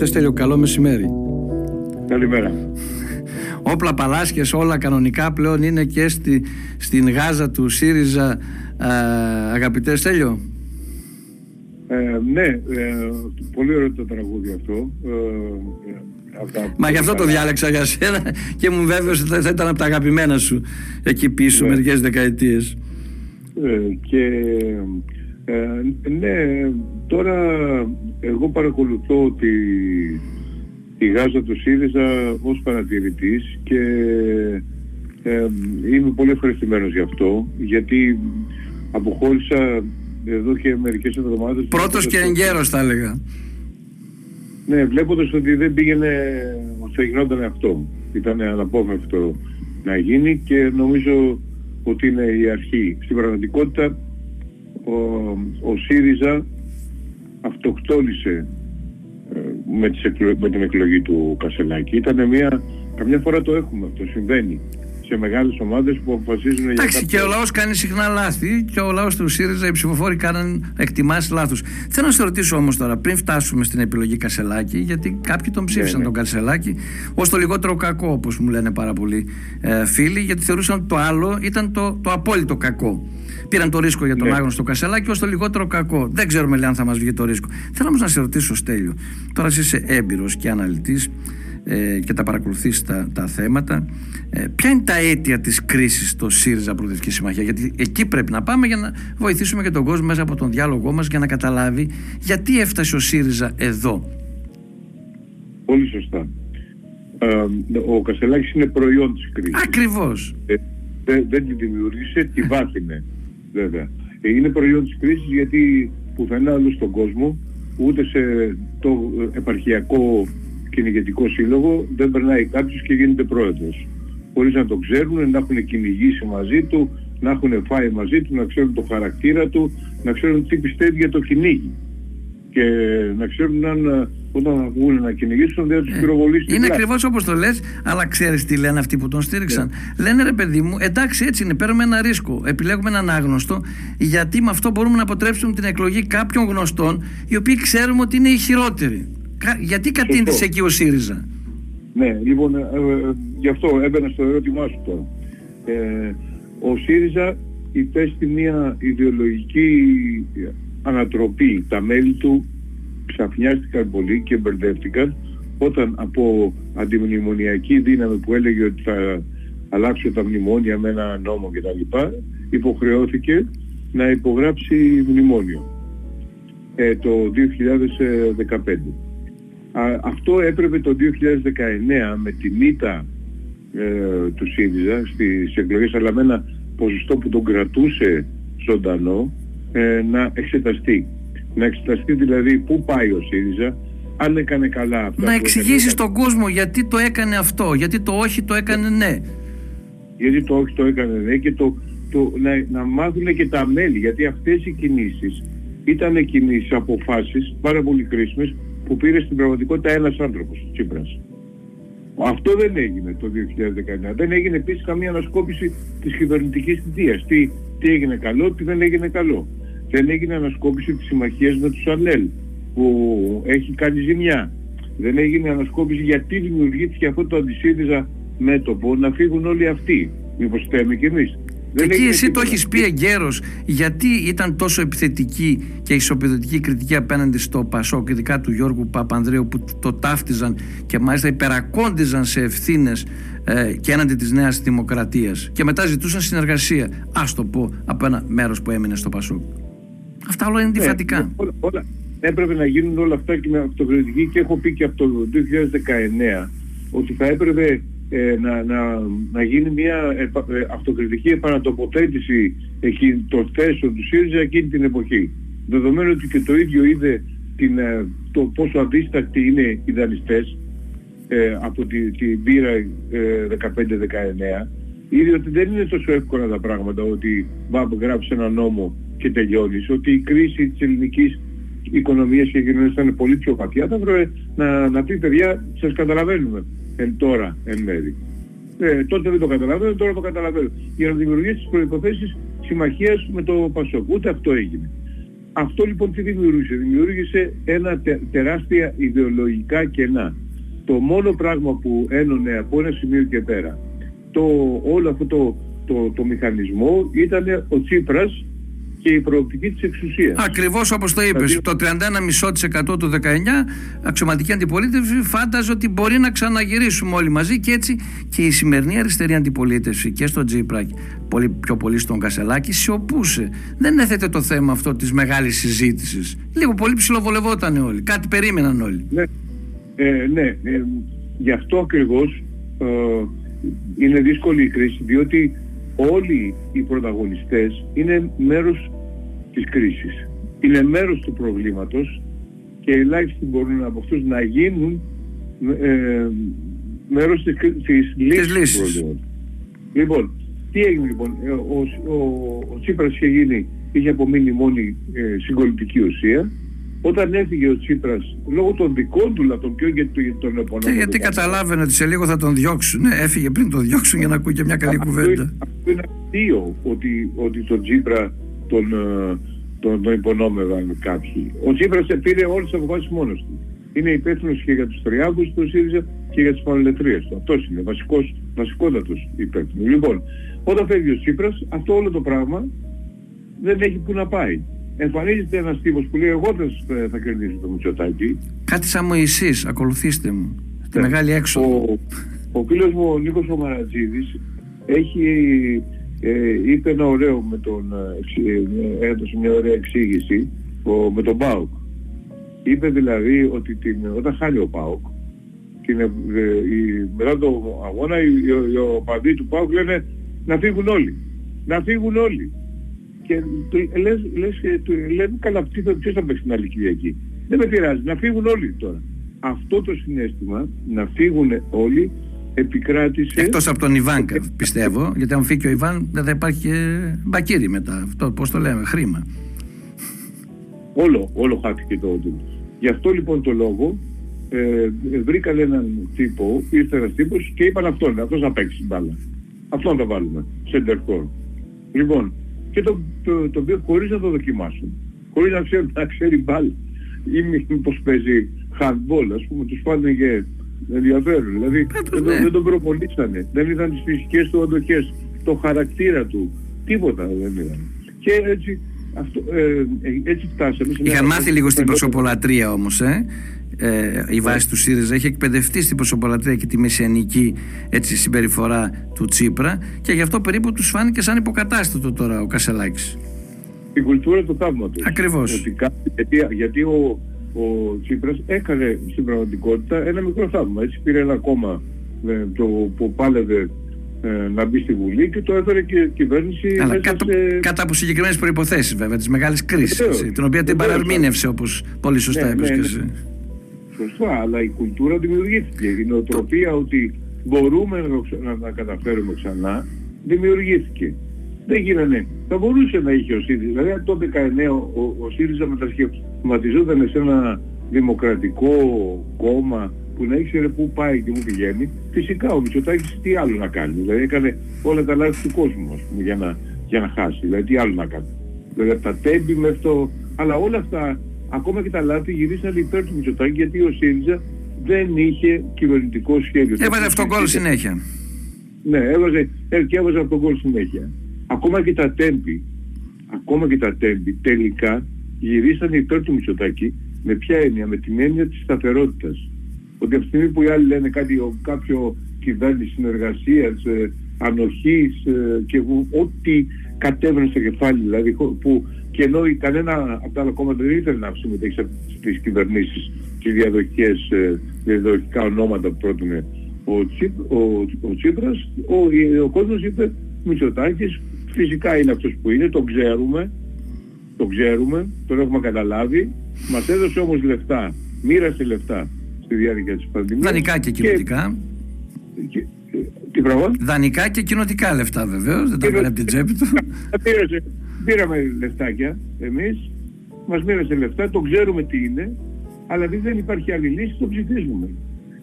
Αγαπητέ Στέλιο, καλό μεσημέρι. Καλημέρα. Όπλα Παλάσκες, όλα κανονικά πλέον είναι και στη, στην Γάζα του ΣΥΡΙΖΑ, α, αγαπητές Στέλιο. Ε, ναι, ε, πολύ ωραίο το τραγούδι αυτό. Ε, Μα γι' αυτό το διάλεξα για σένα και μου βέβαιο ότι θα ήταν από τα αγαπημένα σου εκεί πίσω ναι. μερικές δεκαετίες. Ε, και ναι, τώρα εγώ παρακολουθώ τη, τη Γάζα του ΣΥΡΙΖΑ ως παρατηρητής και είμαι πολύ ευχαριστημένος γι' αυτό γιατί αποχώρησα εδώ και μερικές εβδομάδες. Πρώτος και εγκαίρος θα έλεγα. Ναι, βλέποντας ότι δεν πήγαινε, θα γινόταν αυτό. Ήταν αναπόφευκτο να γίνει και νομίζω ότι είναι η αρχή. Στην πραγματικότητα ο, ο ΣΥΡΙΖΑ αυτοκτόνησε ε, με, τις με την εκλογή του Κασελάκη. Ήταν μια, καμιά φορά το έχουμε αυτό, συμβαίνει σε μεγάλες ομάδες που αποφασίζουν για Εντάξει, και ο λαός κάνει συχνά λάθη και ο λαός του ΣΥΡΙΖΑ, οι ψηφοφόροι κάνουν εκτιμάσει λάθου. Θέλω να σε ρωτήσω όμως τώρα, πριν φτάσουμε στην επιλογή Κασελάκη, γιατί κάποιοι τον ψήφισαν ναι, ναι. τον Κασελάκη ως το λιγότερο κακό, όπως μου λένε πάρα πολλοί ε, φίλοι, γιατί θεωρούσαν ότι το άλλο ήταν το, το απόλυτο κακό. Πήραν το ρίσκο για τον ναι. άγνωστο Κασελάκη ως το λιγότερο κακό. Δεν ξέρουμε λέει, αν θα μας βγει το ρίσκο. Θέλω όμω να σε ρωτήσω, Στέλιο, τώρα είσαι έμπειρος και αναλυτής ε, και τα παρακολουθείς τα, τα θέματα. Ε, ποια είναι τα αίτια της κρίσης στο ΣΥΡΙΖΑ Προοδευτική Συμμαχία; Γιατί εκεί πρέπει να πάμε για να βοηθήσουμε και τον κόσμο μέσα από τον διάλογό μας για να καταλάβει γιατί έφτασε ο ΣΥΡΙΖΑ εδώ. Πολύ σωστά. Ε, ο Κασελάκης είναι προϊόν της κρίσης. Ακριβώς. Ε, δεν τη δημιούργησε, τη βάθινε βέβαια ε, είναι προϊόν της κρίσης γιατί πουθενά αλλού στον κόσμο ούτε σε το επαρχιακό κυνηγετικό σύλλογο δεν περνάει κάποιος και γίνεται πρόεδρος. Χωρίς να το ξέρουν, να έχουν κυνηγήσει μαζί του, να έχουν φάει μαζί του, να ξέρουν το χαρακτήρα του, να ξέρουν τι πιστεύει για το κυνήγι. Και να ξέρουν αν όταν θα βγουν να κυνηγήσουν δεν θα τους ε, πυροβολήσει Είναι ακριβώς όπως το λες, αλλά ξέρεις τι λένε αυτοί που τον στήριξαν. Yeah. Λένε ρε παιδί μου, εντάξει έτσι είναι, παίρνουμε ένα ρίσκο, επιλέγουμε έναν άγνωστο, γιατί με αυτό μπορούμε να αποτρέψουμε την εκλογή κάποιων γνωστών, οι οποίοι ξέρουμε ότι είναι οι χειρότεροι. Γιατί κατήντησε εκεί ο ΣΥΡΙΖΑ; Ναι, λοιπόν, ε, ε, γι' αυτό έμπαινα στο ερώτημά σου τώρα. Ε, ο ΣΥΡΙΖΑ υπέστη μια ιδεολογική ανατροπή. Τα μέλη του ξαφνιάστηκαν πολύ και μπερδεύτηκαν όταν από αντιμνημονιακή δύναμη που έλεγε ότι θα αλλάξουν τα μνημόνια με ένα νόμο κτλ. υποχρεώθηκε να υπογράψει μνημόνιο ε, το 2015 αυτό έπρεπε το 2019 με τη μήτα ε, του ΣΥΡΙΖΑ στις εκλογές αλλά με ένα ποσοστό που τον κρατούσε ζωντανό ε, να εξεταστεί. Να εξεταστεί δηλαδή πού πάει ο ΣΥΡΙΖΑ, αν έκανε καλά αυτά. Να εξηγήσει στον κόσμο γιατί το έκανε αυτό, γιατί το όχι το έκανε ναι. Γιατί το όχι το έκανε ναι και το, το, να, να μάθουν και τα μέλη, γιατί αυτές οι κινήσεις ήταν κινήσεις, αποφάσεις πάρα πολύ κρίσιμες που πήρε στην πραγματικότητα ένας άνθρωπος, Τσίπρας. Αυτό δεν έγινε το 2019. Δεν έγινε επίσης καμία ανασκόπηση της κυβερνητικής θητείας. Τι, τι έγινε καλό, τι δεν έγινε καλό. Δεν έγινε ανασκόπηση της συμμαχίας με τους ΑΛΕΛ που έχει κάνει ζημιά. Δεν έγινε ανασκόπηση γιατί δημιουργήθηκε αυτό το αντισύριζα μέτωπο να φύγουν όλοι αυτοί. Μήπως θέμε κι εμείς. Δεν Εκεί εσύ το έχεις πει εγκαίρως, γιατί ήταν τόσο επιθετική και ισοπεδωτική κριτική απέναντι στο Πασόκ, ειδικά του Γιώργου Παπανδρέου, που το ταύτιζαν και μάλιστα υπερακόντιζαν σε ευθύνες ε, και έναντι της Νέας Δημοκρατίας. Και μετά ζητούσαν συνεργασία. Α το πω από ένα μέρος που έμεινε στο Πασόκ. Αυτά όλα είναι αντιφατικά. Ναι, όλα, όλα, έπρεπε να γίνουν όλα αυτά και με αυτοκριτική και έχω πει και από το 2019 ότι θα έπρεπε ε, να, να, να γίνει μια ε, αυτοκριτική επανατοποθέτηση εκεί, των θέσεων του ΣΥΡΙΖΑ εκείνη την εποχή. Δεδομένου ότι και το ίδιο είδε την, ε, το πόσο αδίστακτοι είναι οι δανειστές ε, από την τη πείρα 15-19 είδε ότι δεν είναι τόσο εύκολα τα πράγματα ότι βάμπ γράψει ένα νόμο και τελειώνεις, ότι η κρίση της ελληνικής οικονομίας και κοινωνίας ήταν πολύ πιο βαθιά, θα βρω να, να πει παιδιά, σας καταλαβαίνουμε εν τώρα εν μέρη. Ε, τότε δεν το καταλαβαίνω, τώρα το καταλαβαίνω. Για να δημιουργήσει τις προϋποθέσεις συμμαχίας με το Πασόκ. Ούτε αυτό έγινε. Αυτό λοιπόν τι δημιούργησε; Δημιούργησε ένα τεράστια ιδεολογικά κενά. Το μόνο πράγμα που ένωνε από ένα σημείο και πέρα το, όλο αυτό το, το, το μηχανισμό ήταν ο Τσίπρας και η προοπτική της εξουσίας. Ακριβώς όπως το είπες, το 31,5% του 19 αξιωματική αντιπολίτευση φάνταζε ότι μπορεί να ξαναγυρίσουμε όλοι μαζί και έτσι και η σημερινή αριστερή αντιπολίτευση και στο Τζίπρακ, πολύ πιο πολύ στον Κασελάκη, σιωπούσε. Δεν έθετε το θέμα αυτό της μεγάλης συζήτησης. Λίγο πολύ ψιλοβολευόταν όλοι, κάτι περίμεναν όλοι. Ναι, ε, ναι ε, γι' αυτό ακριβώς ε, είναι δύσκολη η κρίση διότι όλοι οι πρωταγωνιστές είναι μέρος της κρίσης. Είναι μέρος του προβλήματος και ελάχιστοι μπορούν από αυτούς να γίνουν ε, μέρος της, της λύσης του προβλήματος. Λοιπόν, τι έγινε λοιπόν, ε, ο, ο, ο Τσίπρας είχε γίνει, είχε απομείνει μόνη ε, συγκολητική ουσία όταν έφυγε ο Τσίπρας λόγω των δικών του λαθών και όχι τον επόμενο. Και γιατί καταλάβαινε ότι σε λίγο θα τον διώξουν. Ναι, έφυγε πριν τον διώξουν για να ακούει και μια καλή κουβέντα. Αυτό είναι αστείο ότι, ότι τον Τσίπρα τον, ε, τον, τον υπονόμευαν κάποιοι. Ο Τσίπρας πήρε όλες τις αποφάσεις μόνος του. Είναι υπεύθυνος και για τους τριάγκους του ΣΥΡΙΖΑ και για τις πανελετρίες του. Αυτός είναι βασικός, βασικότατος υπεύθυνος. Λοιπόν, όταν φεύγει ο Τσίπρας, αυτό όλο το πράγμα δεν έχει που να πάει εμφανίζεται ένας τύπος που λέει εγώ δεν θα κερδίσω το Μητσοτάκι. Κάτι σαν Μωυσής, ακολουθήστε μου. Τη ναι. μεγάλη έξοδο. Ο, ο φίλος μου ο Νίκος Ομαρατζίδης έχει, ε, είπε ένα ωραίο με τον, ε, ε, έδωσε μια ωραία εξήγηση ο, με τον ΠΑΟΚ. Είπε δηλαδή ότι την, όταν χάνει ο ΠΑΟΚ την, ε, μετά το αγώνα οι, οι, οι οπαδοί του ΠΑΟΚ λένε να φύγουν όλοι. Να φύγουν όλοι. Και λες, λες, λένε καλά ποιος θα παίξει την άλλη Κυριακή. Δεν με πειράζει, να φύγουν όλοι τώρα. Αυτό το συνέστημα, να φύγουν όλοι, επικράτησε... Εκτός από τον Ιβάν πιστεύω, γιατί αν φύγει ο Ιβάν δεν θα υπάρχει και μπακύρι μετά. Αυτό πώς το λέμε, χρήμα. Όλο, όλο χάθηκε το όντω. Γι' αυτό λοιπόν το λόγο ε, βρήκαν έναν τύπο, ήρθε ένας τύπος και είπαν αυτόν, αυτός να παίξει μπάλα. Αυτόν θα βάλουμε, center Λοιπόν, και το, το, το οποίο χωρίς να το δοκιμάσουν, χωρίς να ξέρει, να ξέρει μπάλ ή μήπως παίζει handball, ας πούμε, τους και ενδιαφέρον. Δηλαδή δεν, ναι. δεν τον προπονήσανε, δεν είδαν τις φυσικές του αντοχές, το χαρακτήρα του, τίποτα δεν είδαν. Και έτσι, αυτό, ε, ε έτσι φτάσαμε. Είχαν μάθει λίγο στην προσωπολατρία όμως, ε ε, η βάση του ΣΥΡΙΖΑ έχει εκπαιδευτεί στην προσωπολατρία και τη μεσιανική έτσι, συμπεριφορά του Τσίπρα και γι' αυτό περίπου τους φάνηκε σαν υποκατάστατο τώρα ο Κασελάκης. Η κουλτούρα του θαύματος. Ακριβώς. γιατί, γιατί ο, ο Τσίπρας έκανε στην πραγματικότητα ένα μικρό θαύμα. Έτσι πήρε ένα κόμμα ε, το, που πάλευε ε, να μπει στη Βουλή και το έφερε και η κυβέρνηση. Αλλά κάτω, σε... κατά από συγκεκριμένες προποθέσει βέβαια, της μεγάλης κρίσης. Την οποία την παραμήνευσε όπως πολύ σωστά ναι, ναι, ναι. Σωστά, αλλά η κουλτούρα δημιουργήθηκε. Η νοοτροπία ότι μπορούμε να τα καταφέρουμε ξανά δημιουργήθηκε. Δεν γίνανε. Θα μπορούσε να είχε ο ΣΥΡΙΖΑ. Δηλαδή το 19 ο, ο ΣΥΡΙΖΑ μετασχηματιζόταν σε ένα δημοκρατικό κόμμα που να ήξερε πού πάει και πού πηγαίνει. Φυσικά ο Μητσοτάκης τι άλλο να κάνει. Δηλαδή έκανε όλα τα λάθη του κόσμου ας πούμε, για, να, για να χάσει. Δηλαδή τι άλλο να κάνει. Δηλαδή τα τέμπη με αυτό. Αλλά όλα αυτά ακόμα και τα λάθη γυρίσαν υπέρ του Μητσοτάκη γιατί ο ΣΥΡΙΖΑ δεν είχε κυβερνητικό σχέδιο. Έβαζε αυτόν κόλ συνέχεια. Ναι, έβαζε, ε, και έβαζε αυτόν κόλ συνέχεια. Ακόμα και τα τέμπη, ακόμα και τα τέμπη τελικά γυρίσαν υπέρ του Μητσοτάκη με ποια έννοια, με την έννοια της σταθερότητας. Ότι από τη στιγμή που οι άλλοι λένε κάτι, κάποιο κυβέρνηση συνεργασίας, ε, ανοχής ε, και ό,τι κατέβαινε στο κεφάλι, δηλαδή που και ενώ κανένα από τα άλλα κόμματα δεν ήθελε να συμμετέχει στις κυβερνήσεις και διαδοχικές, ε, διαδοχικά ονόματα που πρότεινε ο, Τσίπ, ο, ο Τσίπρας, ο, ο κόσμος είπε Μητσοτάκης φυσικά είναι αυτός που είναι, το ξέρουμε, το ξέρουμε, τον έχουμε καταλάβει, μας έδωσε όμως λεφτά, μοίρασε λεφτά στη διάρκεια της πανδημίας. Δανεικά και κοινωτικά. Και, και, τι πράγμα; Δανεικά και κοινωτικά λεφτά βεβαίως, δεν τα έκανε από την τσέπη του. πήραμε λεφτάκια εμείς, μας μοίρασε λεφτά, το ξέρουμε τι είναι, αλλά επειδή δεν υπάρχει άλλη λύση, το ψηφίζουμε.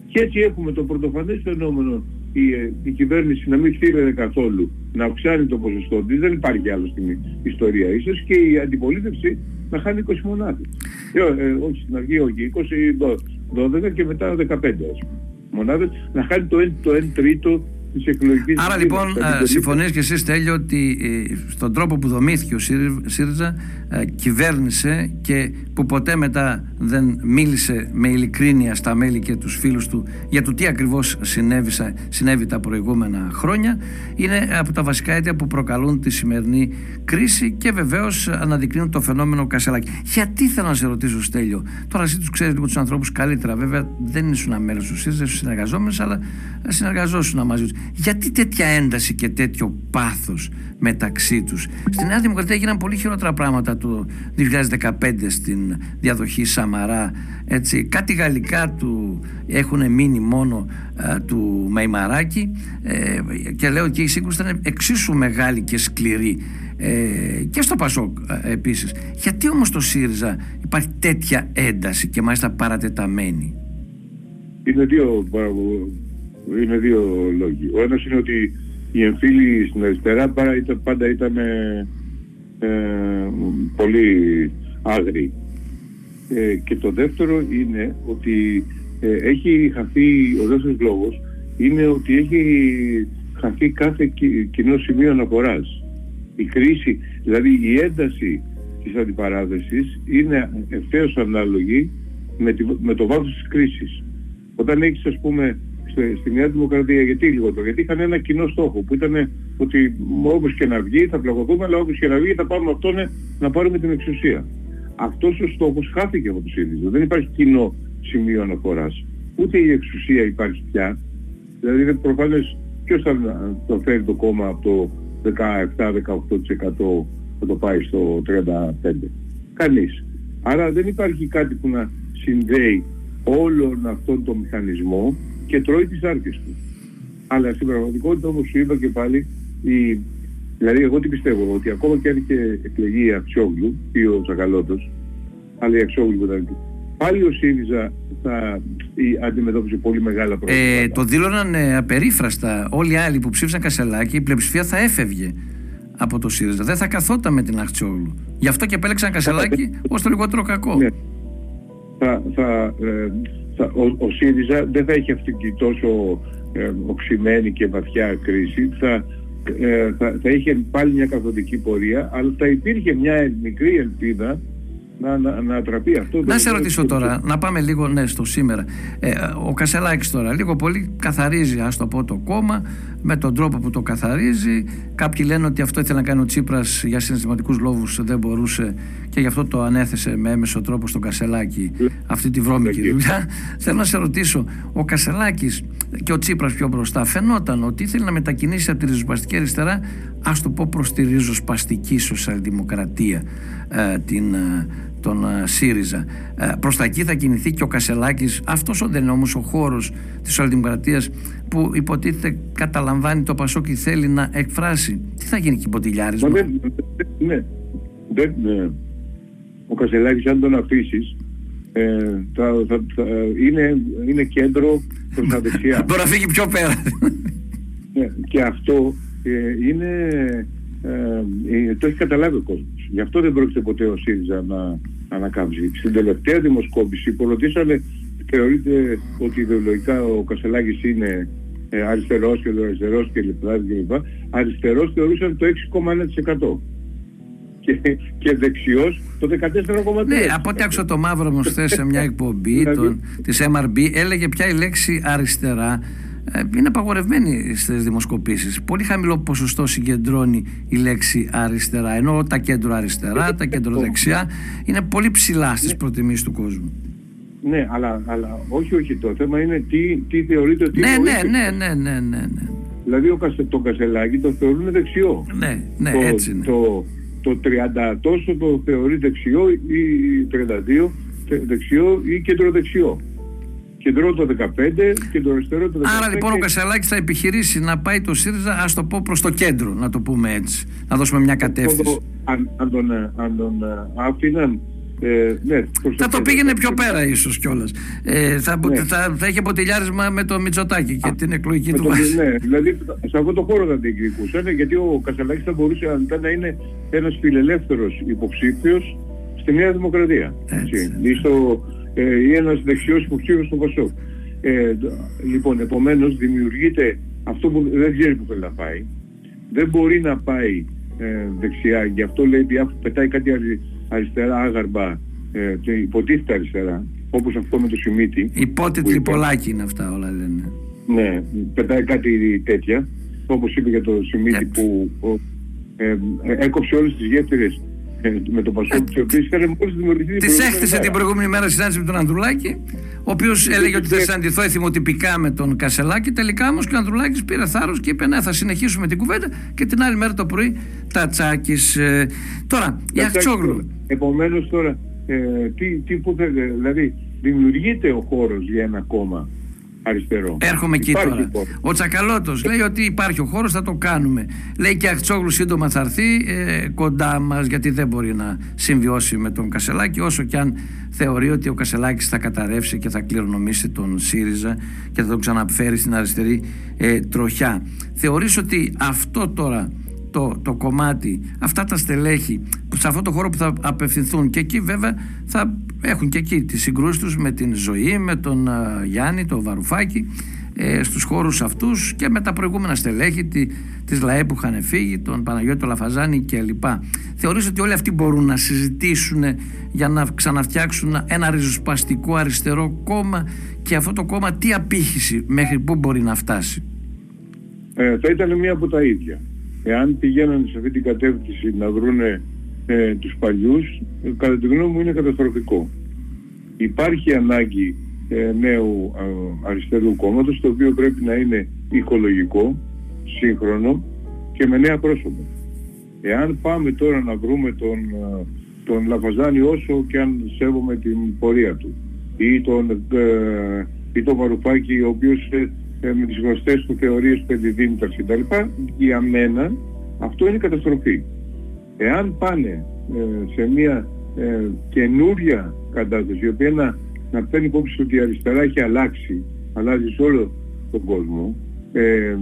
Και έτσι έχουμε το πρωτοφανές φαινόμενο η, η κυβέρνηση να μην στείλει καθόλου να αυξάνει το ποσοστό της, δεν υπάρχει άλλο στην ιστορία. Ίσως και η αντιπολίτευση να χάνει 20 μονάδες. Ε, ε, όχι στην αρχή, όχι, 20, 12 και μετά 15 μονάδες, να χάνει το 1, το 1 τρίτο Άρα λοιπόν συμφωνείς και εσείς Τέλειο ότι ε, στον τρόπο που δομήθηκε ο ΣΥΡΙΖΑ ε, κυβέρνησε και που ποτέ μετά δεν μίλησε με ειλικρίνεια στα μέλη και τους φίλους του για το τι ακριβώς συνέβη τα προηγούμενα χρόνια είναι από τα βασικά αίτια που προκαλούν τη σημερινή κρίση και βεβαίως αναδεικνύουν το φαινόμενο Κασελάκη. Γιατί θέλω να σε ρωτήσω Στέλιο, τώρα εσύ τους ξέρεις λίγο τους ανθρώπους καλύτερα βέβαια δεν ήσουν μέλος του ΣΥΡΙΖΑ, ήσουν συνεργαζόμενος αλλά συνεργαζόσουν μαζί τους. Γιατί τέτοια ένταση και τέτοιο πάθος μεταξύ τους; Στη Νέα Δημοκρατία έγιναν πολύ χειρότερα πράγματα το 2015 στην διαδοχή Σαμαρά. Έτσι. Κάτι γαλλικά του έχουν μείνει μόνο του Μεϊμαράκη ε, και λέω και η σύγκρουση ήταν εξίσου μεγάλη και σκληρή ε, και στο Πασόκ ε, επίσης. Γιατί όμως το ΣΥΡΙΖΑ υπάρχει τέτοια ένταση και μάλιστα παρατεταμένη; Είναι δύο, είναι δύο λόγοι. Ο ένας είναι ότι οι εμφύλοι στην αριστερά πάντα ήταν ε, ε, πολύ άγριοι. Ε, και το δεύτερο είναι ότι ε, έχει χαθεί, ο δεύτερος λόγος είναι ότι έχει χαθεί κάθε κοινό σημείο αναφοράς. Η κρίση, δηλαδή η ένταση της αντιπαράθεσης είναι ευθέως ανάλογη με, με το βάθος της κρίσης. Όταν έχεις ας πούμε στη Νέα Δημοκρατία. Γιατί λιγότερο. Γιατί είχαν ένα κοινό στόχο που ήταν ότι όπως και να βγει θα πλαγωθούμε, αλλά όπως και να βγει θα πάρουμε αυτόν να πάρουμε την εξουσία. Αυτός ο στόχος χάθηκε από το ΣΥΡΙΖΑ. Δεν υπάρχει κοινό σημείο αναφοράς. Ούτε η εξουσία υπάρχει πια. Δηλαδή είναι προφανές ποιος θα το φέρει το κόμμα από το 17-18% θα το πάει στο 35%. Κανείς. Άρα δεν υπάρχει κάτι που να συνδέει όλον αυτόν τον μηχανισμό και τρώει τις άρκες του. Αλλά στην πραγματικότητα όπως σου είπα και πάλι, η... δηλαδή εγώ τι πιστεύω, ότι ακόμα και αν είχε εκλεγεί η Αξιόγλου ή ο Τσακαλώτος, αλλά η Αξιόγλου ήταν πάλι ο ΣΥΡΙΖΑ θα αντιμετώπισε πολύ μεγάλα προβλήματα. Ε, το δήλωναν ε, απερίφραστα όλοι οι άλλοι που ψήφισαν Κασελάκη, η πλειοψηφία θα έφευγε από το ΣΥΡΙΖΑ. Δεν θα καθόταν με την Αξιόγλου. Γι' αυτό και επέλεξαν Κασελάκη ως το λιγότερο κακό. Ναι. Θα, θα, ε, ο, ο ΣΥΡΙΖΑ δεν θα έχει αυτή τη τόσο ε, οξυμένη και βαθιά κρίση, θα, ε, θα, θα είχε πάλι μια καθοδική πορεία, αλλά θα υπήρχε μια μικρή ελπίδα να, να, να ατραπεί αυτό. Να σε ρωτήσω τώρα, να πάμε λίγο ναι, στο σήμερα. Ε, ο Κασελάκης τώρα λίγο πολύ καθαρίζει, ας το πω, το κόμμα με τον τρόπο που το καθαρίζει. Κάποιοι λένε ότι αυτό ήθελε να κάνει ο Τσίπρας για συναισθηματικούς λόγους δεν μπορούσε και γι' αυτό το ανέθεσε με έμεσο τρόπο στον Κασελάκη αυτή τη βρώμικη δουλειά. Θέλω να σε ρωτήσω, ο Κασελάκης και ο Τσίπρας πιο μπροστά φαινόταν ότι ήθελε να μετακινήσει από τη ριζοσπαστική αριστερά ας το πω προς τη ριζοσπαστική σοσιαλδημοκρατία ε, την, ε, τον ε, ΣΥΡΙΖΑ. Ε, προς τα εκεί θα κινηθεί και ο Κασελάκης. Αυτός δεν είναι όμως ο χώρος της Σοσιαλδημοκρατίας που υποτίθεται καταλαμβάνει το Πασόκι θέλει να εκφράσει. Τι θα γίνει και υποτιλιάρισμα; Ναι, ναι, ναι. Ο Κασελάκης αν τον αφήσεις. Ε, θα, θα, θα, είναι, είναι κέντρο προς τα δεξιά. Μπορεί να φύγει πιο πέρα. Ναι, και αυτό ε, είναι, ε, το έχει καταλάβει ο κόσμος. Γι' αυτό δεν πρόκειται ποτέ ο ΣΥΡΙΖΑ να ανακάμψει. Στην τελευταία δημοσκόπηση που ρωτήσανε, θεωρείται ότι ιδεολογικά ο Κασελάκης είναι ε, αριστερός και αριστερός και λοιπά και λοιπά. Αριστερός θεωρούσαν το 6,1% και, και δεξιός το 14,3%. Ναι, από ό,τι άκουσα το μαύρο μου σε μια εκπομπή δηλαδή- των, της MRB έλεγε πια η λέξη αριστερά ε, είναι απαγορευμένη στις δημοσκοπήσεις. Πολύ χαμηλό ποσοστό συγκεντρώνει η λέξη αριστερά. Ενώ τα κέντρο αριστερά, τα κέντρο δεξιά είναι πολύ ψηλά στις ναι. προτιμήσεις του κόσμου. Ναι, αλλά, αλλά όχι, όχι. Το θέμα είναι τι, τι θεωρείται ότι ναι, είναι. Ναι, ναι, ναι, ναι, ναι, ναι. Δηλαδή ο Κασε, το Κασελάκι το θεωρούν δεξιό. Ναι, ναι, το, έτσι είναι. Το, το 30 τόσο το θεωρεί δεξιό ή 32 δεξιό ή κεντροδεξιό κεντρό το 15 και το αριστερό το 15. Άρα λοιπόν ο Κασελάκης θα επιχειρήσει να πάει το ΣΥΡΙΖΑ, ας το πω προς το κέντρο, να το πούμε έτσι. Να δώσουμε μια κατεύθυνση. Αν, αν, τον, αν τον άφηναν Ε, ναι, θα το πήγαινε πιο πέρα ίσως κιόλας. Ε, θα, ναι. θα, θα έχει αποτελιάρισμα με το Μητσοτάκι και την εκλογική του βάση. Ναι, δηλαδή σε αυτό το χώρο θα διεκδικούσαν γιατί ο Κασαλάκη θα μπορούσε αν να είναι ένας φιλελεύθερος υποψήφιος στη Νέα Δημοκρατία. Έτσι. Ή, στο, ε, ή ένας δεξιός υποψήφιος στο Πασό. Ε, λοιπόν, επομένως δημιουργείται αυτό που δεν ξέρει που θέλει να πάει. Δεν μπορεί να πάει ε, δεξιά. Γι' αυτό λέει ότι πετάει κάτι αριστερά άγαρμα ε, και υποτίθεται αριστερά, όπως αυτό με το Σιμίτι. Υπότιτλοι τρυπολάκι είναι αυτά όλα λένε. Ναι, πετάει κάτι τέτοια, όπως είπε για το Σιμίτι που ε, έκοψε όλες τις γέφυρες με το Πασόκ, τι οποίε είχαν μόλις δημιουργηθεί. Της έκτισε την προηγούμενη μέρα συνάντηση με τον Ανδρουλάκη, ο οποίος έλεγε ότι θα συναντηθώ εθιμοτυπικά με τον Κασελάκη. Τελικά όμως και ο Ανδρουλάκης πήρε θάρρος και είπε: Ναι, θα συνεχίσουμε την κουβέντα και την άλλη μέρα το πρωί τα τσάκη. Ε, τώρα, η Αχτσόγλου. Επομένως τώρα, ε, τι, τι που θέλετε, δηλαδή δημιουργείται ο χώρος για ένα κόμμα; Αριστερό. Έρχομαι εκεί τώρα. Ο Τσακαλώτος λέει ότι υπάρχει ο χώρος, θα το κάνουμε. Λέει και Αχτσόγλου σύντομα θα έρθει ε, κοντά μας, γιατί δεν μπορεί να συμβιώσει με τον Κασελάκη, όσο και αν θεωρεί ότι ο Κασελάκης θα καταρρεύσει και θα κληρονομήσει τον ΣΥΡΙΖΑ και θα τον ξαναφέρει στην αριστερή ε, τροχιά. Θεωρείς ότι αυτό τώρα το, το κομμάτι, αυτά τα στελέχη σε αυτό το χώρο που θα απευθυνθούν και εκεί βέβαια θα έχουν και εκεί τις συγκρούσεις τους με την ζωή, με τον Γιάννη, τον Βαρουφάκη ε, στους χώρους αυτούς και με τα προηγούμενα στελέχη τη, της ΛΑΕ που είχαν φύγει, τον Παναγιώτη, τον Λαφαζάνη κλπ. Θεωρείς ότι όλοι αυτοί μπορούν να συζητήσουν για να ξαναφτιάξουν ένα ριζοσπαστικό αριστερό κόμμα και αυτό το κόμμα τι απήχηση μέχρι πού μπορεί να φτάσει; Ε, θα ήταν μία από τα ίδια. Εάν πηγαίνανε σε αυτή την κατεύθυνση να βρούνε ε, τους παλιούς, ε, κατά τη γνώμη μου είναι καταστροφικό. Υπάρχει ανάγκη ε, νέου αριστερού κόμματος, το οποίο πρέπει να είναι οικολογικό, σύγχρονο και με νέα πρόσωπα. Εάν πάμε τώρα να βρούμε τον, τον Λαφαζάνη όσο και αν σέβομαι την πορεία του ή τον, ε, ή τον Βαρουφάκη ο οποίος ε, με τις γνωστές του θεωρίες του Δήμητρας κτλ. Για μένα αυτό είναι καταστροφή. Εάν πάνε ε, σε μια ε, καινούρια κατάσταση η οποία να, να παίρνει υπόψη ότι η αριστερά έχει αλλάξει, αλλάζει σε όλο τον κόσμο ε, ε,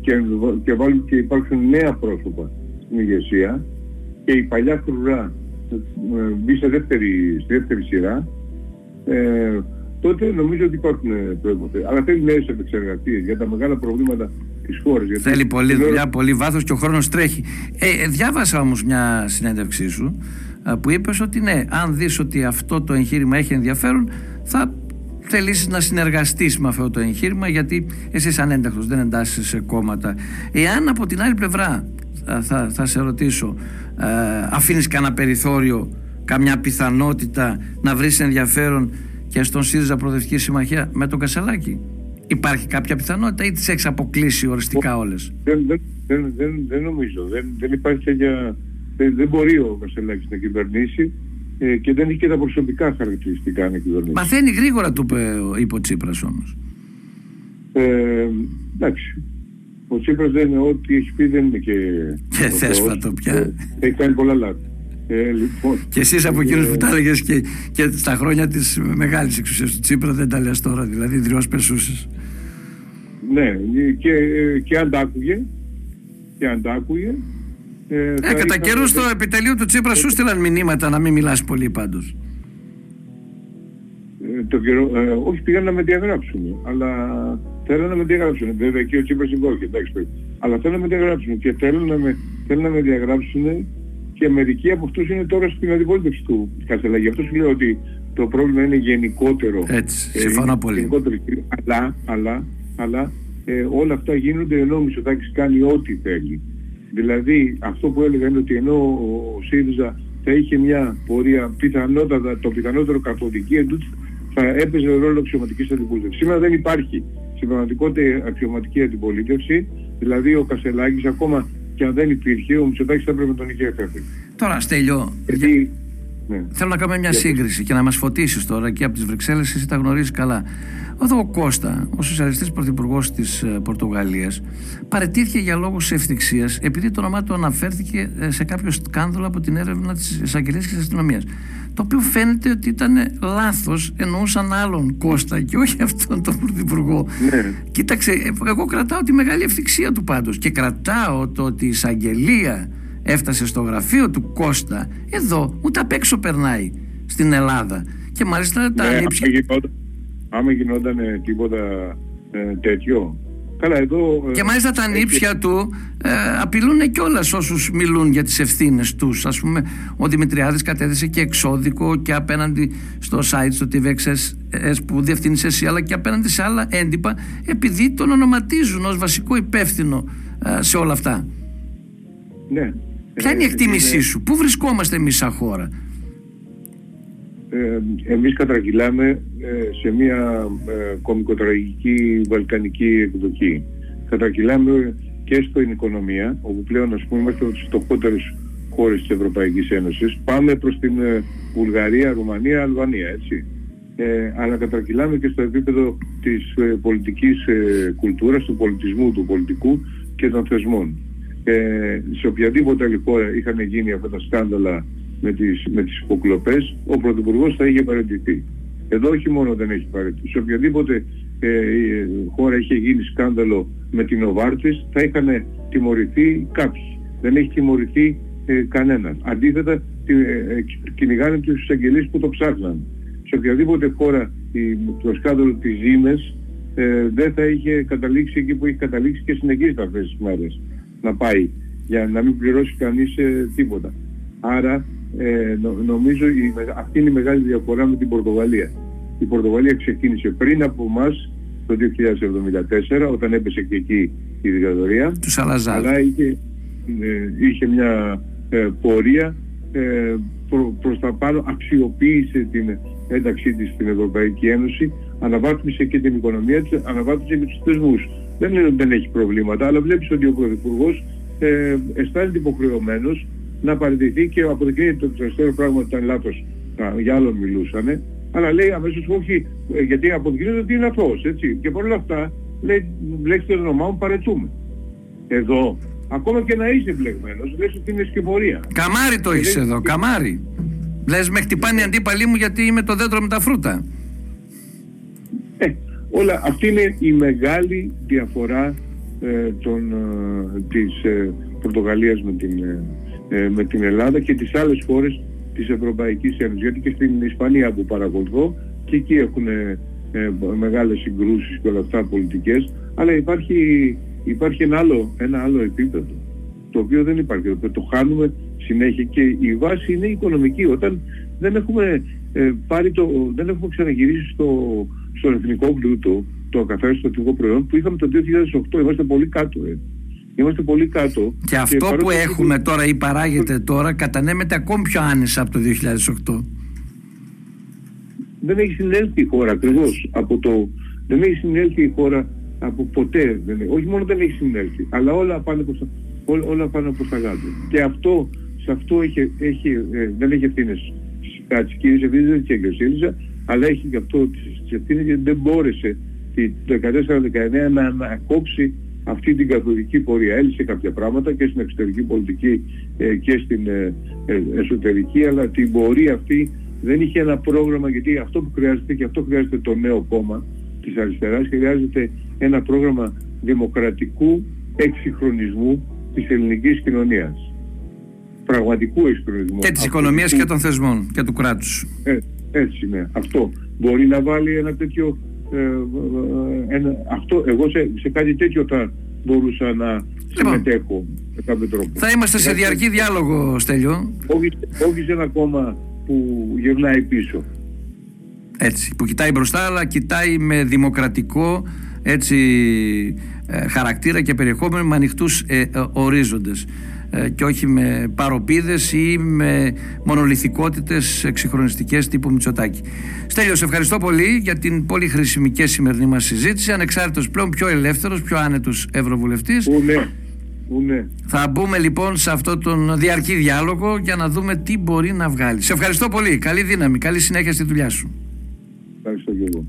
και, και, βάλουν, και υπάρχουν νέα πρόσωπα στην ηγεσία και η παλιά φρουρά μπει σε δεύτερη, στη δεύτερη σειρά τότε νομίζω ότι υπάρχουν προϋποθέσεις. Αλλά θέλει νέες επεξεργασίες για τα μεγάλα προβλήματα της χώρας. Θέλει πολλή δουλειά, πολύ βάθος και ο χρόνος τρέχει. Ε, ε διάβασα όμως μια συνέντευξή σου που είπες ότι ναι, αν δεις ότι αυτό το εγχείρημα έχει ενδιαφέρον θα θελήσεις να συνεργαστείς με αυτό το εγχείρημα γιατί εσύ είσαι ανένταχτος, δεν εντάσσεσαι σε κόμματα. Εάν από την άλλη πλευρά θα, θα σε ρωτήσω ε, αφήνεις κανένα περιθώριο καμιά πιθανότητα να βρεις ενδιαφέρον και στον ΣΥΡΙΖΑ Προοδευτική Συμμαχία με τον Κασελάκη; Υπάρχει κάποια πιθανότητα ή τις έχεις αποκλείσει οριστικά όλες; Δεν, δεν, δεν, δεν, δεν νομίζω. Δεν, δεν υπάρχει τέτοια. Δεν, δεν μπορεί ο Κασελάκη να κυβερνήσει ε, και δεν έχει και τα προσωπικά χαρακτηριστικά να κυβερνήσει. Μαθαίνει γρήγορα, του είπε ο Τσίπρας όμως. Ε, εντάξει. Ο Τσίπρας δεν είναι ό,τι έχει πει δεν είναι και... Και θέσφατο πια. Ε, έχει κάνει πολλά λάθη. Ε, λοιπόν, και εσύ από εκείνους που τα έλεγες και, και στα χρόνια της μεγάλης εξουσίας του Τσίπρα δεν τα λες τώρα, δηλαδή δριό πεσούσε. Ναι, και, και αν τα άκουγε. Και αν τα άκουγε. Ε, ε κατά καιρούς στο επιτελείο του Τσίπρα σου στείλαν μηνύματα να μην μιλάς πολύ πάντως. Ε, το καιρό, ε, όχι πήγαν να με διαγράψουν, αλλά θέλουν να με διαγράψουν. Βέβαια και ο Τσίπρας υπάρχει, εντάξει, αλλά θέλουν να με διαγράψουν και θέλουν να με, θέλουν να με διαγράψουν και μερικοί από αυτούς είναι τώρα στην αντιπολίτευση του Κασελάκη. Γι' αυτό σου λέω ότι το πρόβλημα είναι γενικότερο. Έτσι, ε, συμφωνώ πολύ. Γενικότερο, αλλά, αλλά, αλλά ε, όλα αυτά γίνονται ενώ ο Μητσοτάκης κάνει ό,τι θέλει. Δηλαδή αυτό που έλεγα είναι ότι ενώ ο ΣΥΡΙΖΑ θα είχε μια πορεία πιθανότατα, το πιθανότερο καθοδική εντούτοι θα έπαιζε ρόλο αξιωματικής αντιπολίτευσης. Σήμερα δεν υπάρχει στην πραγματικότητα αξιωματική αντιπολίτευση, δηλαδή ο Κασελάκης ακόμα και αν δεν υπήρχε, ο Μητσοτάκης θα έπρεπε να τον είχε εφεύρει. Τώρα, Στέλιο, γιατί, ναι. Θέλω να κάνουμε μια σύγκριση και να μας φωτίσεις τώρα και από τις Βρυξέλλες, εσύ τα γνωρίζεις καλά. Εδώ ο Κώστα, ο σοσιαλιστής πρωθυπουργός της ε, Πορτογαλίας, παρετήθηκε για λόγους ευθυξίας επειδή το όνομά του αναφέρθηκε ε, σε κάποιο σκάνδαλο από την έρευνα της εισαγγελίας και της αστυνομίας. Το οποίο φαίνεται ότι ήταν λάθος, εννοούσαν άλλον Κώστα και όχι αυτόν τον πρωθυπουργό. Ναι. Κοίταξε, εγώ κρατάω τη μεγάλη ευθυξία του πάντως και κρατάω το ότι η εισαγγελία έφτασε στο γραφείο του Κώστα, εδώ ούτε απ' έξω περνάει στην Ελλάδα. Και μάλιστα τα ναι, άμα γινόταν τίποτα ε, τέτοιο. Καλά, εδώ, ε, και μάλιστα τα νύψια του ε, απειλούν κιόλας όσους μιλούν για τις ευθύνες τους. Α πούμε, ο Δημητριάδης κατέθεσε και εξώδικο και απέναντι στο site, στο TVXS που διευθύνει εσύ, αλλά και απέναντι σε άλλα έντυπα, επειδή τον ονοματίζουν ως βασικό υπεύθυνο ε, σε όλα αυτά. Ναι. Ποια είναι η εκτίμησή σου, πού βρισκόμαστε εμείς σαν χώρα; Ε, εμείς κατρακυλάμε ε, σε μια ε, κομικοτραγική βαλκανική εκδοχή. Κατρακυλάμε και στην οικονομία, όπου πλέον ας πούμε είμαστε από τις φτωχότερες χώρες της Ευρωπαϊκής Ένωσης. Πάμε προς την ε, Βουλγαρία, Ρουμανία, Αλβανία, έτσι. Ε, αλλά κατρακυλάμε και στο επίπεδο της ε, πολιτικής ε, κουλτούρας, του πολιτισμού, του πολιτικού και των θεσμών. Ε, σε οποιαδήποτε άλλη χώρα είχαν γίνει αυτά τα σκάνδαλα με τις, με τις υποκλοπές, ο Πρωθυπουργός θα είχε παραιτηθεί. Εδώ όχι μόνο δεν έχει παραιτηθεί. Σε οποιαδήποτε ε, χώρα είχε γίνει σκάνδαλο με την Οβάρτης θα είχαν τιμωρηθεί κάποιοι. Δεν έχει τιμωρηθεί ε, κανένας. Αντίθετα, ε, ε, κυνηγάνε τους εισαγγελείς που το ψάχναν. Σε οποιαδήποτε χώρα το σκάνδαλο της Ζήμες ε, δεν θα είχε καταλήξει εκεί που έχει καταλήξει και συνεχίζεται αυτές τις μέρες να πάει για να μην πληρώσει κανείς ε, τίποτα. Άρα ε, νομίζω η, αυτή είναι η μεγάλη διαφορά με την Πορτογαλία. Η Πορτογαλία ξεκίνησε πριν από εμάς το 2074 όταν έπεσε και εκεί η δικτατορία. Τους Αλλά είχε, ε, είχε μια ε, πορεία ε, προ, προς τα πάνω, αξιοποίησε την ένταξή της στην Ευρωπαϊκή Ένωση, αναβάθμισε και την οικονομία της, αναβάθμισε και τους θεσμούς. Δεν είναι ότι δεν έχει προβλήματα, αλλά βλέπεις ότι ο Πρωθυπουργός ε, αισθάνεται υποχρεωμένος να παραιτηθεί και αποδεικνύεται το τελευταίο πράγμα ότι ήταν λάθος. Για άλλον μιλούσανε. Αλλά λέει αμέσως όχι, ε, γιατί αποδεικνύεται ότι είναι αθώος, έτσι. Και παρόλα αυτά λέει, λέξτε το όνομά μου παρετούμε. Εδώ, ακόμα και να είσαι μπλεγμένος, λες ότι είναι σκευωρία. Καμάρι το έχεις εδώ, καμάρι. Λες με χτυπάνε οι αντίπαλοι μου γιατί είμαι το δέντρο με τα φρούτα. Ε, όλα, αυτή είναι η μεγάλη διαφορά ε, των, ε, της ε, Πορτογαλίας με την, ε, ε, με την Ελλάδα και τις άλλες χώρες της Ευρωπαϊκής Ένωσης. Γιατί και στην Ισπανία που παρακολουθώ και εκεί έχουν ε, μεγάλες συγκρούσεις και όλα αυτά πολιτικές, αλλά υπάρχει, υπάρχει ένα, άλλο, ένα άλλο επίπεδο το οποίο δεν υπάρχει. Το χάνουμε συνέχεια και η βάση είναι οικονομική. Όταν δεν έχουμε, ε, πάρει το, δεν έχουμε ξαναγυρίσει στο, στον εθνικό πλούτο, το ακαθάριστο εθνικό προϊόν που είχαμε το 2008, είμαστε πολύ κάτω. Ε. Είμαστε πολύ κάτω. Και αυτό που έχουμε τώρα ή παράγεται τώρα κατανέμεται ακόμη πιο άνεσα από το 2008. Δεν έχει συνέλθει η χώρα ακριβώς από το. Δεν έχει συνέλθει η χώρα από ποτέ. Δεν, όχι μόνο δεν έχει συνέλθει, αλλά όλα πάνε προς, όλα, όλα πάνε προς τα κάτω. Και αυτό, σε αυτό έχει, έχει, ε, δεν έχει ευθύνες φυσικά τις κύριες ευθύνες, δεν και ο ΣΥΡΙΖΑ, αλλά έχει και αυτό τις ευθύνες γιατί δεν μπόρεσε το 2014-2019 να ανακόψει αυτή την καθοδική πορεία. Έλυσε κάποια πράγματα και στην εξωτερική πολιτική ε, και στην ε, ε, εσωτερική, αλλά την πορεία αυτή δεν είχε ένα πρόγραμμα, γιατί αυτό που χρειάζεται και αυτό χρειάζεται το νέο κόμμα της αριστεράς, χρειάζεται ένα πρόγραμμα δημοκρατικού εξυγχρονισμού της ελληνικής κοινωνίας. Πραγματικού εξυγχρονισμού. Και της οικονομίας και των θεσμών και του κράτους. Έτσι είναι. Αυτό. Μπορεί να βάλει ένα τέτοιο ε, ε, ένα, αυτό, εγώ σε, σε κάτι τέτοιο θα μπορούσα να λοιπόν, συμμετέχω με κάποιο τρόπο. Θα είμαστε σε διαρκή διάλογο, Στέλιο. Όχι, όχι σε ένα κόμμα που γυρνάει πίσω. Έτσι, που κοιτάει μπροστά αλλά κοιτάει με δημοκρατικό έτσι, ε, χαρακτήρα και περιεχόμενο με ανοιχτούς ε, ε, ορίζοντες. Ε, και όχι με παροπίδες ή με μονολυθικότητες εξυγχρονιστικές τύπου Μητσοτάκη. Στέλιος, σε ευχαριστώ πολύ για την πολύ χρήσιμη και σημερινή μας συζήτηση. Ανεξάρτητος πλέον πιο ελεύθερος, πιο άνετος ευρωβουλευτής. ναι. Ναι. Θα μπούμε λοιπόν σε αυτό τον διαρκή διάλογο για να δούμε τι μπορεί να βγάλει. Σε ευχαριστώ πολύ. Καλή δύναμη. Καλή συνέχεια στη δουλειά σου. Ευχαριστώ και εγώ.